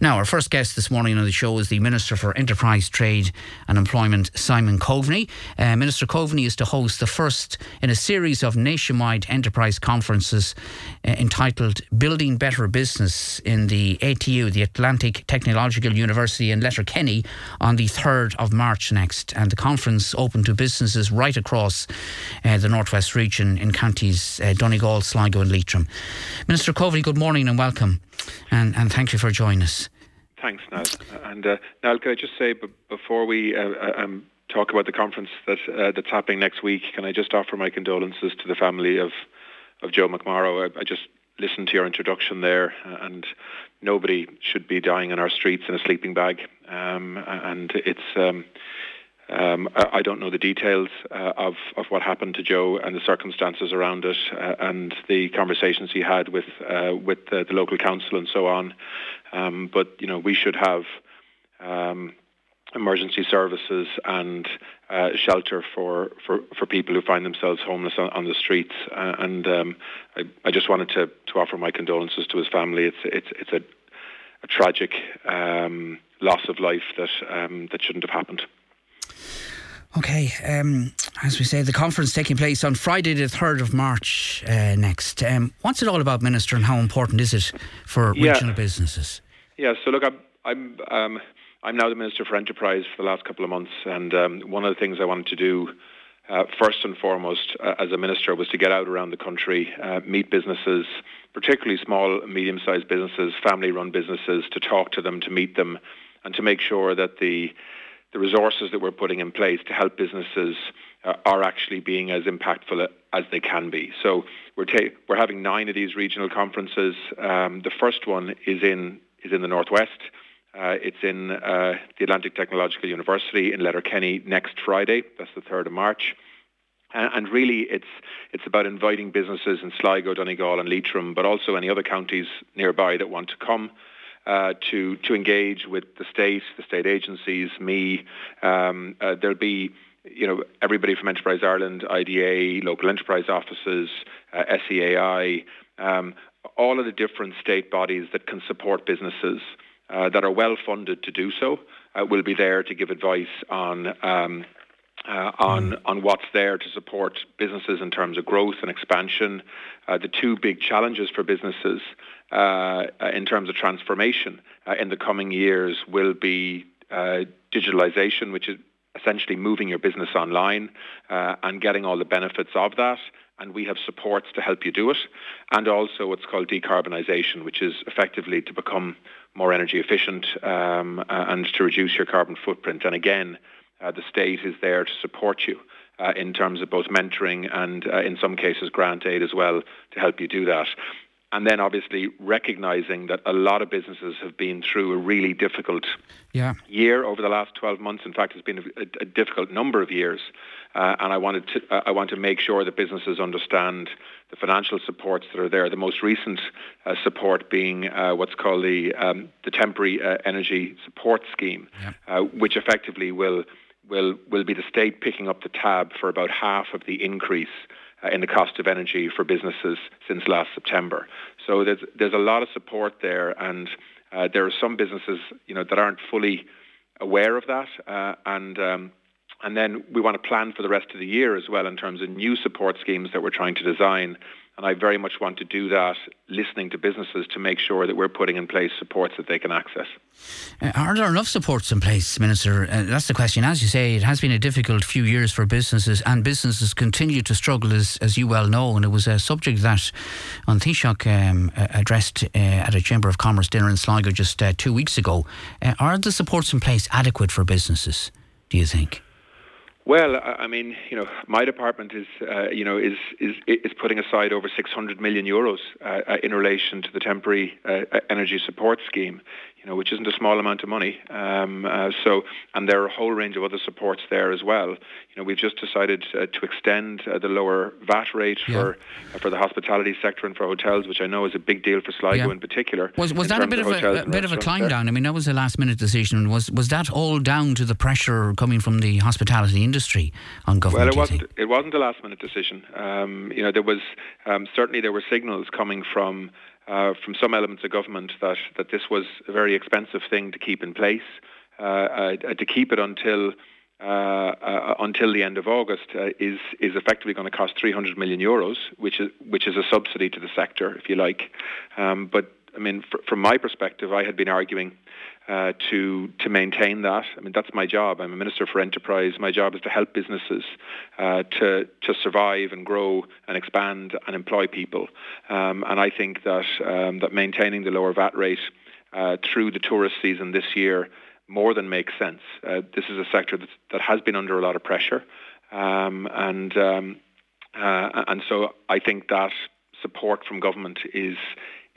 Now, our first guest this morning on the show is the Minister for Enterprise, Trade and Employment, Simon Coveney. Uh, Minister Coveney is to host the first in a series of nationwide enterprise conferences uh, entitled Building Better Business in the ATU, the Atlantic Technological University in Letterkenny, on the 3rd of March next. And the conference open to businesses right across uh, the Northwest region in counties uh, Donegal, Sligo, and Leitrim. Minister Coveney, good morning and welcome. And, and thank you for joining us. Thanks, Niall. And uh, Niall, can I just say b- before we uh, uh, um, talk about the conference that uh, that's happening next week, can I just offer my condolences to the family of of Joe McMorrow? I, I just listened to your introduction there, uh, and nobody should be dying on our streets in a sleeping bag. Um, and it's um, um, I don't know the details uh, of, of what happened to Joe and the circumstances around it, uh, and the conversations he had with uh, with the, the, local council and so on. Um, but you know, we should have um, emergency services and uh, shelter for, for, for people who find themselves homeless on, on the streets. Uh, and um, I, I just wanted to, to offer my condolences to his family. It's it's it's a, a tragic um, loss of life that um, that shouldn't have happened. Okay, um, as we say, the conference taking place on Friday, the 3rd of March uh, next. Um, what's it all about, Minister, and how important is it for yeah. regional businesses? Yeah, so look, I'm, I'm, um, I'm now the Minister for Enterprise for the last couple of months, and um, one of the things I wanted to do uh, first and foremost uh, as a minister was to get out around the country, uh, meet businesses, particularly small, medium sized businesses, family run businesses, to talk to them, to meet them, and to make sure that the the resources that we're putting in place to help businesses uh, are actually being as impactful as they can be. So we're ta- we're having nine of these regional conferences. Um, the first one is in is in the northwest. Uh, it's in uh, the Atlantic Technological University in Letterkenny next Friday. That's the third of March. And, and really, it's it's about inviting businesses in Sligo, Donegal, and Leitrim, but also any other counties nearby that want to come uh, to to engage with the state, the state agencies, me. Um, uh, there'll be you know everybody from Enterprise Ireland, IDA, local enterprise offices, uh, SEAI, um, all of the different state bodies that can support businesses uh, that are well funded to do so uh, will be there to give advice on. Um, uh, on mm. on what's there to support businesses in terms of growth and expansion. Uh, the two big challenges for businesses in terms of transformation uh, in the coming years will be uh, digitalization, which is essentially moving your business online uh, and getting all the benefits of that. And we have supports to help you do it. And also what's called decarbonisation, which is effectively to become more energy efficient um, and to reduce your carbon footprint. And again, uh, the state is there to support you. Uh, in terms of both mentoring and, uh, in some cases, grant aid as well to help you do that. And then obviously recognizing that a lot of businesses have been through a really difficult yeah. year over the last 12 months. In fact, it's been a, a difficult number of years. Uh, and I wanted to, uh, I want to make sure that businesses understand the financial supports that are there. The most recent uh, support being uh, what's called the um, the temporary uh, energy support scheme, yeah. Uh, which effectively will will will be the state picking up the tab for about half of the increase uh, in the cost of energy for businesses since last September. So there's there's a lot of support there, and uh, there are some businesses you know that aren't fully aware of that, uh, and um, and then we want to plan for the rest of the year as well in terms of new support schemes that we're trying to design and I very much want to do that, listening to businesses to make sure that we're putting in place supports that they can access. Uh, are there enough supports in place, Minister? Uh, that's the question. As you say, it has been a difficult few years for businesses, and businesses continue to struggle, as, as you well know. And it was a subject that An Taoiseach um, addressed uh, at a Chamber of Commerce dinner in Sligo just uh, two weeks ago. Uh, are the supports in place adequate for businesses, do you think? Well, I mean, you know, my department is, uh, you know, is, is is putting aside over 600 million euros uh, uh, in relation to the temporary uh, energy support scheme you know, which isn't a small amount of money. Um, uh, so, and there are a whole range of other supports there as well. You know, we've just decided uh, to extend uh, the lower VAT rate yeah. for uh, for the hospitality sector and for hotels, which I know is a big deal for Sligo yeah. in particular. Was was that a bit of, of a, a bit of a climb there. down? I mean, that was a last minute decision. Was was that all down to the pressure coming from the hospitality industry on government? Well, it wasn't. It wasn't a last minute decision. Um, you know, there was um, certainly there were signals coming from uh, from some elements of government that, that this was a very expensive thing to keep in place, uh, uh, to keep it until uh, uh, until the end of August is is effectively going to cost 300 million euros, which is which is a subsidy to the sector, if you like. Um, but I mean, fr- from my perspective, I had been arguing uh, to to maintain that. I mean, that's my job. I'm a minister for enterprise. My job is to help businesses uh, to to survive and grow and expand and employ people. Um, and I think that um, that maintaining the lower VAT rate uh, through the tourist season this year more than makes sense. Uh, this is a sector that has been under a lot of pressure, um, and um, uh, and so I think that support from government is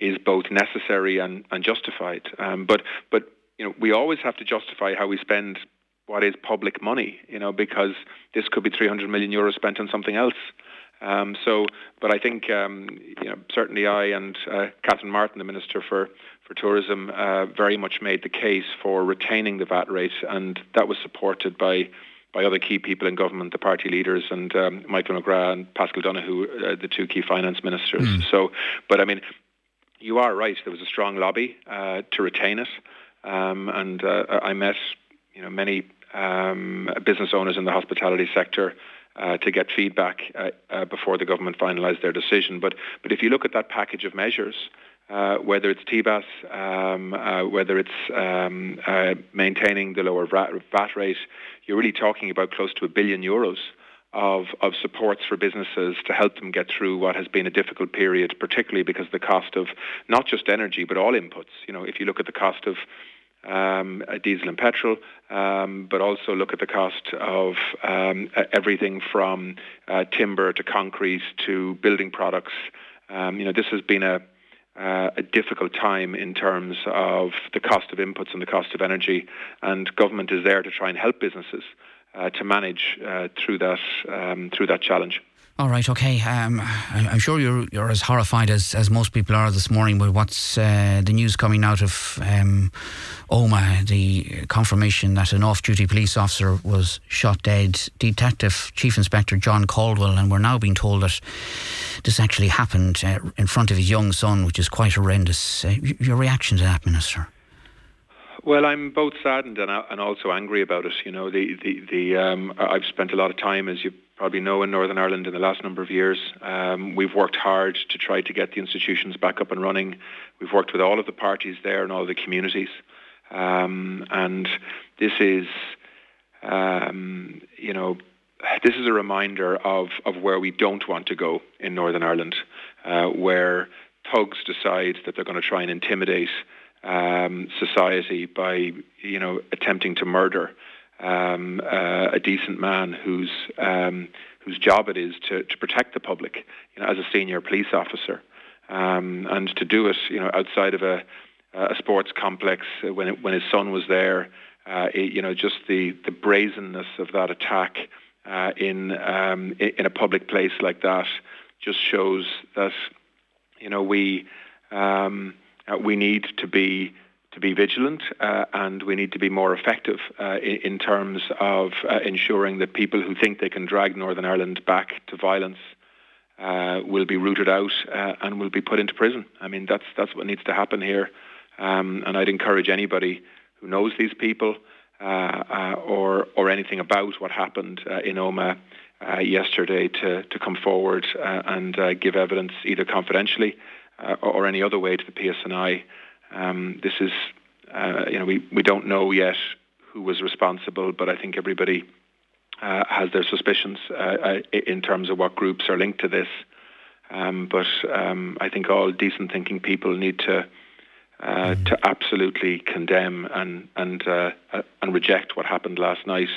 is both necessary and, and justified. Um, but but you know we always have to justify how we spend what is public money. You know because this could be 300 million euros spent on something else. Um, so, but I think um, you know, certainly I and uh, Catherine Martin, the Minister for for Tourism, uh, very much made the case for retaining the VAT rate, and that was supported by by other key people in government, the party leaders, and um, Michael McGrath and Paschal Donohoe, uh, the two key finance ministers. Mm. So, but I mean, you are right. There was a strong lobby uh, to retain it, um, and uh, I met you know many um, business owners in the hospitality sector uh, to get feedback uh, uh, before the government finalised their decision. But but if you look at that package of measures, uh, whether it's TBESS, um, whether it's um, maintaining the lower VAT rate, you're really talking about close to a billion euros. Of, of supports for businesses to help them get through what has been a difficult period, particularly because the cost of not just energy but all inputs. You know, if you look at the cost of um, diesel and petrol, um, but also look at the cost of um, everything from uh, timber to concrete to building products. Um, you know, this has been a uh, a difficult time in terms of the cost of inputs and the cost of energy, and government is there to try and help businesses uh, to manage uh, through that um, through that challenge. All right, okay. Um, I'm sure you're you're as horrified as, as most people are this morning with what's uh, the news coming out of um, Omagh, the confirmation that an off-duty police officer was shot dead. Detective Chief Inspector John Caldwell, and we're now being told that this actually happened uh, in front of his young son, which is quite horrendous. Uh, your reaction to that, Minister? Well, I'm both saddened and, and also angry about it. You know, the the, the um, I've spent a lot of time, as you probably know, in Northern Ireland in the last number of years. Um, we've worked hard to try to get the institutions back up and running. We've worked with all of the parties there and all of the communities. Um, and this is, um, you know, this is a reminder of, of where we don't want to go in Northern Ireland, uh, where thugs decide that they're going to try and intimidate um, society by, you know, attempting to murder um, uh, a decent man whose um, whose job it is to, to protect the public, you know, as a senior police officer, um, and to do it, you know, outside of a, a sports complex when it, when his son was there, uh, it, you know, just the the brazenness of that attack uh, in um, in a public place like that just shows that, you know, we um, uh, we need to be to be vigilant uh, and we need to be more effective uh, in, in, terms of uh, ensuring that people who think they can drag Northern Ireland back to violence uh, will be rooted out uh, and will be put into prison. I mean, that's that's what needs to happen here. Um, and I'd encourage anybody who knows these people or or anything about what happened in Omagh yesterday to to come forward and give evidence either confidentially or any other way to the PSNI. Um, this is, uh, you know, we, we don't know yet who was responsible, but I think everybody uh, has their suspicions uh, uh in terms of what groups are linked to this. Um, but um, I think all decent thinking people need to uh, to absolutely condemn and and uh, and reject what happened last night.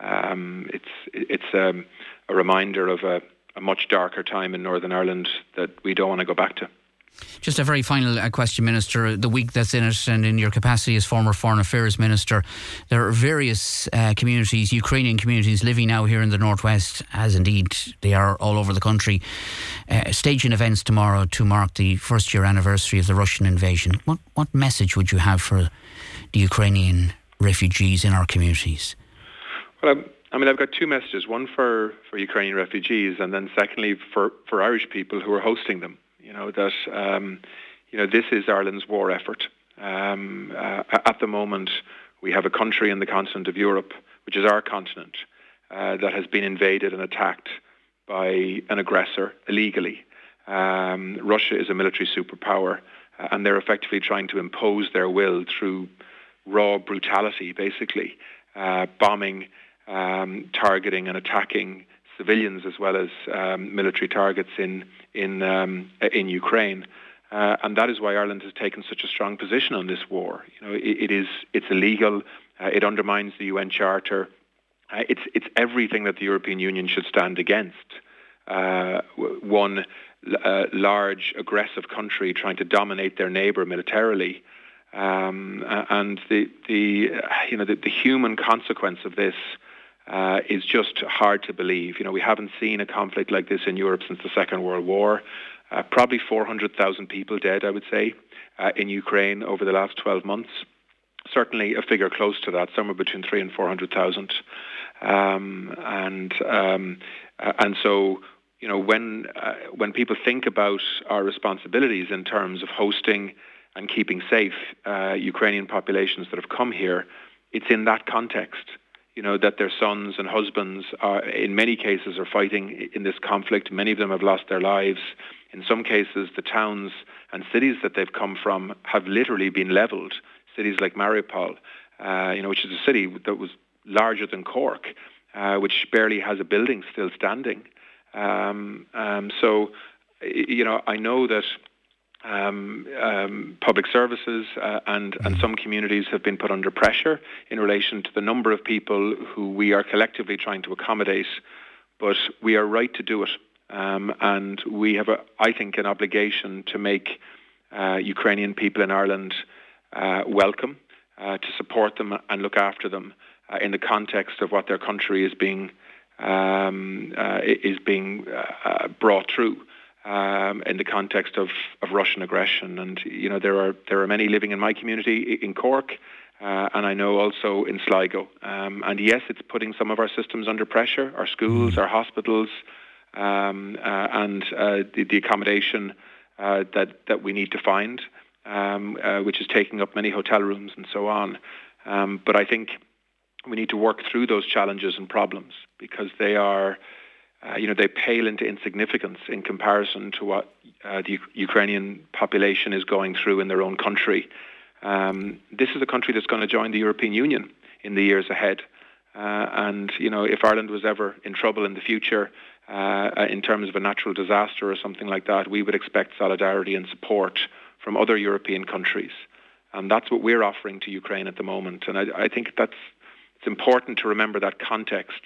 Um, it's it's um, a reminder of a, a much darker time in Northern Ireland that we don't want to go back to. Just a very final uh, question, Minister. The week that's in it, and in your capacity as former Foreign Affairs Minister, there are various uh, communities, Ukrainian communities, living now here in the Northwest, as indeed they are all over the country, uh, staging events tomorrow to mark the first year anniversary of the Russian invasion. What, what message would you have for the Ukrainian refugees in our communities? Well, I'm I mean, I've got two messages: one for, for Ukrainian refugees, and then secondly for, for Irish people who are hosting them. You know that um, you know, this is Ireland's war effort. Um, uh, at the moment, we have a country in the continent of Europe, which is our continent, uh, that has been invaded and attacked by an aggressor illegally. Um, Russia is a military superpower, uh, and they're effectively trying to impose their will through raw brutality, basically, uh, bombing, um, targeting, and attacking civilians as well as um, military targets in in um, in Ukraine. Uh, and that is why Ireland has taken such a strong position on this war. You know, it, it is it's illegal. Uh, it undermines the UN Charter. Uh, it's it's everything that the European Union should stand against. Uh, one uh, large aggressive country trying to dominate their neighbour militarily, um, and the the you know the, the human consequence of this. Uh, is just hard to believe. You know, we haven't seen a conflict like this in Europe since the Second World War. Uh, probably 400,000 people dead, I would say, uh, in Ukraine over the last 12 months. Certainly a figure close to that, somewhere between three and 400,000. Um, and um, uh, and so you know when uh, when people think about our responsibilities in terms of hosting and keeping safe uh, Ukrainian populations that have come here, it's in that context you know, that their sons and husbands are, in many cases, are fighting in this conflict. Many of them have lost their lives. In some cases, the towns and cities that they've come from have literally been leveled. Cities like Mariupol, uh, you know, which is a city that was larger than Cork, uh, which barely has a building still standing. Um, um, so, you know, I know that um, um, public services uh, and, and some communities have been put under pressure in relation to the number of people who we are collectively trying to accommodate, but we are right to do it. Um, and we have, a, I think, an obligation to make uh, Ukrainian people in Ireland uh, welcome, uh, to support them and look after them uh, in the context of what their country is being um, uh, is being brought through um, in the context of, of Russian aggression. And you know there are there are many living in my community in Cork. Uh, and I know also in Sligo. Um, and yes, it's putting some of our systems under pressure, our schools, our hospitals, um, uh, and uh, the, the, accommodation uh, that, that we need to find, um, uh, which is taking up many hotel rooms and so on. Um, but I think we need to work through those challenges and problems because they are uh, you know, they pale into insignificance in comparison to what uh, the U- Ukrainian population is going through in their own country. Um, this is a country that's going to join the European Union in the years ahead. Uh, and, you know, if Ireland was ever in trouble in the future uh, in terms of a natural disaster or something like that, we would expect solidarity and support from other European countries. And that's what we're offering to Ukraine at the moment. And I, I think that's it's important to remember that context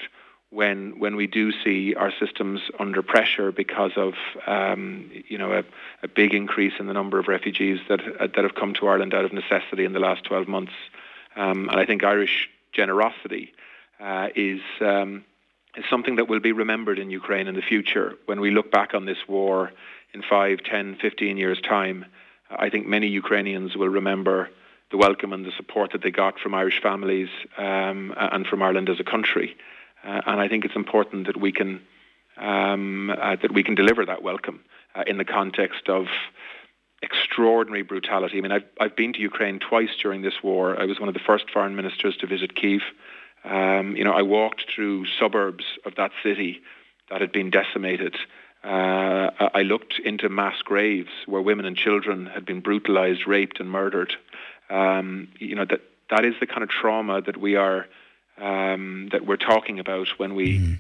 when when we do see our systems under pressure because of um, you know a, a, big increase in the number of refugees that uh, that have come to Ireland out of necessity in the last 12 months, um, and I think Irish generosity uh, is. Um, is something that will be remembered in Ukraine in the future. When we look back on this war in 5, 10, 15 years' time, I think many Ukrainians will remember the welcome and the support that they got from Irish families um, and from Ireland as a country. Uh, and I think it's important that we can um, uh, that we can deliver that welcome uh, in the context of extraordinary brutality. I mean, I've, I've been to Ukraine twice during this war. I was one of the first foreign ministers to visit Kiev. Um, you know, I walked through suburbs of that city that had been decimated. Uh, I looked into mass graves where women and children had been brutalized, raped, and murdered. Um, you know that that is the kind of trauma that we are um, that we're talking about when we mm.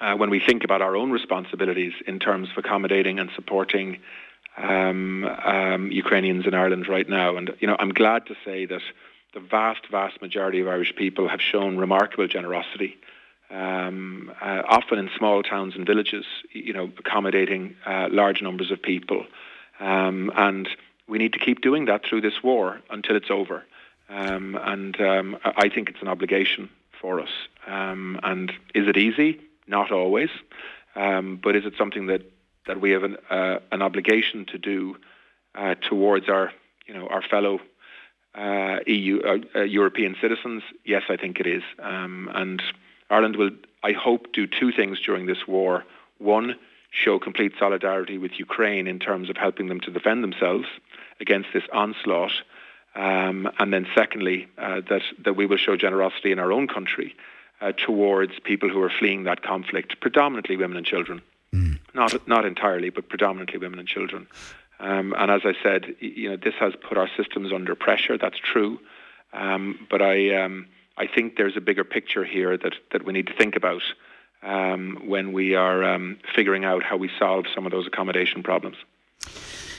uh, when we think about our own responsibilities in terms of accommodating and supporting um, um, Ukrainians in Ireland right now. And you know, I'm glad to say that the vast, vast majority of Irish people have shown remarkable generosity. Um, uh, often in small towns and villages, you know, accommodating uh, large numbers of people, um, and we need to keep doing that through this war until it's over. Um, and um, I think it's an obligation for us. Um, and is it easy? Not always. Um, but is it something that, that we have an, uh, an obligation to do uh, towards our, you know, our fellow uh, EU uh, uh, European citizens? Yes, I think it is. Um, and Ireland will, I hope, do two things during this war. One, show complete solidarity with Ukraine in terms of helping them to defend themselves against this onslaught. Um, and then, secondly, uh, that that we will show generosity in our own country uh, towards people who are fleeing that conflict, predominantly women and children. Mm. Not not entirely, but predominantly women and children. Um, and as I said, you know, this has put our systems under pressure. That's true. Um, but I um, I think there's a bigger picture here that that we need to think about um, when we are um, figuring out how we solve some of those accommodation problems.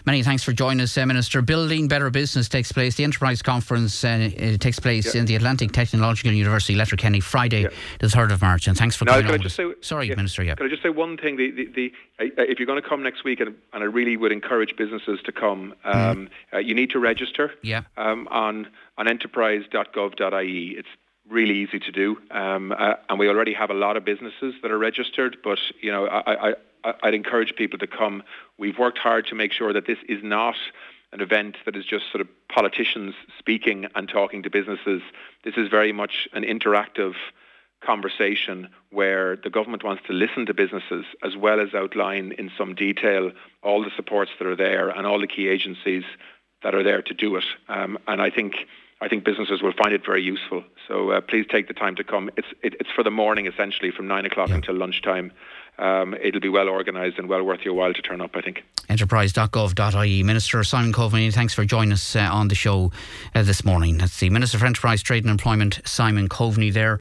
Many thanks for joining us, uh, Minister. Building Better Business takes place. The Enterprise Conference uh, takes place yeah. in the Atlantic Technological University, Letterkenny, Friday, yeah. the 3rd of March. And thanks for now, coming on. Say, Sorry, yeah, Minister. Yeah. Can I just say one thing? The, the, the uh, if you're going to come next week, and, and, I really would encourage businesses to come, um, mm. you need to register yeah. um, on, on enterprise.gov.ie. It's really easy to do. Um, uh, and we already have a lot of businesses that are registered, but you know, I, I, I'd encourage people to come. We've worked hard to make sure that this is not an event that is just sort of politicians speaking and talking to businesses. This is very much an interactive conversation where the government wants to listen to businesses as well as outline in some detail all the supports that are there and all the key agencies that are there to do it. Um, and I think I think businesses will find it very useful. So uh, please take the time to come. It's it, it's for the morning essentially from nine o'clock yeah. until lunchtime um, it'll be well organised and well worth your while to turn up, I think. Enterprise.gov.ie. Minister Simon Coveney, thanks for joining us uh, on the show uh, this morning. That's the Minister for Enterprise, Trade and Employment, Simon Coveney, there.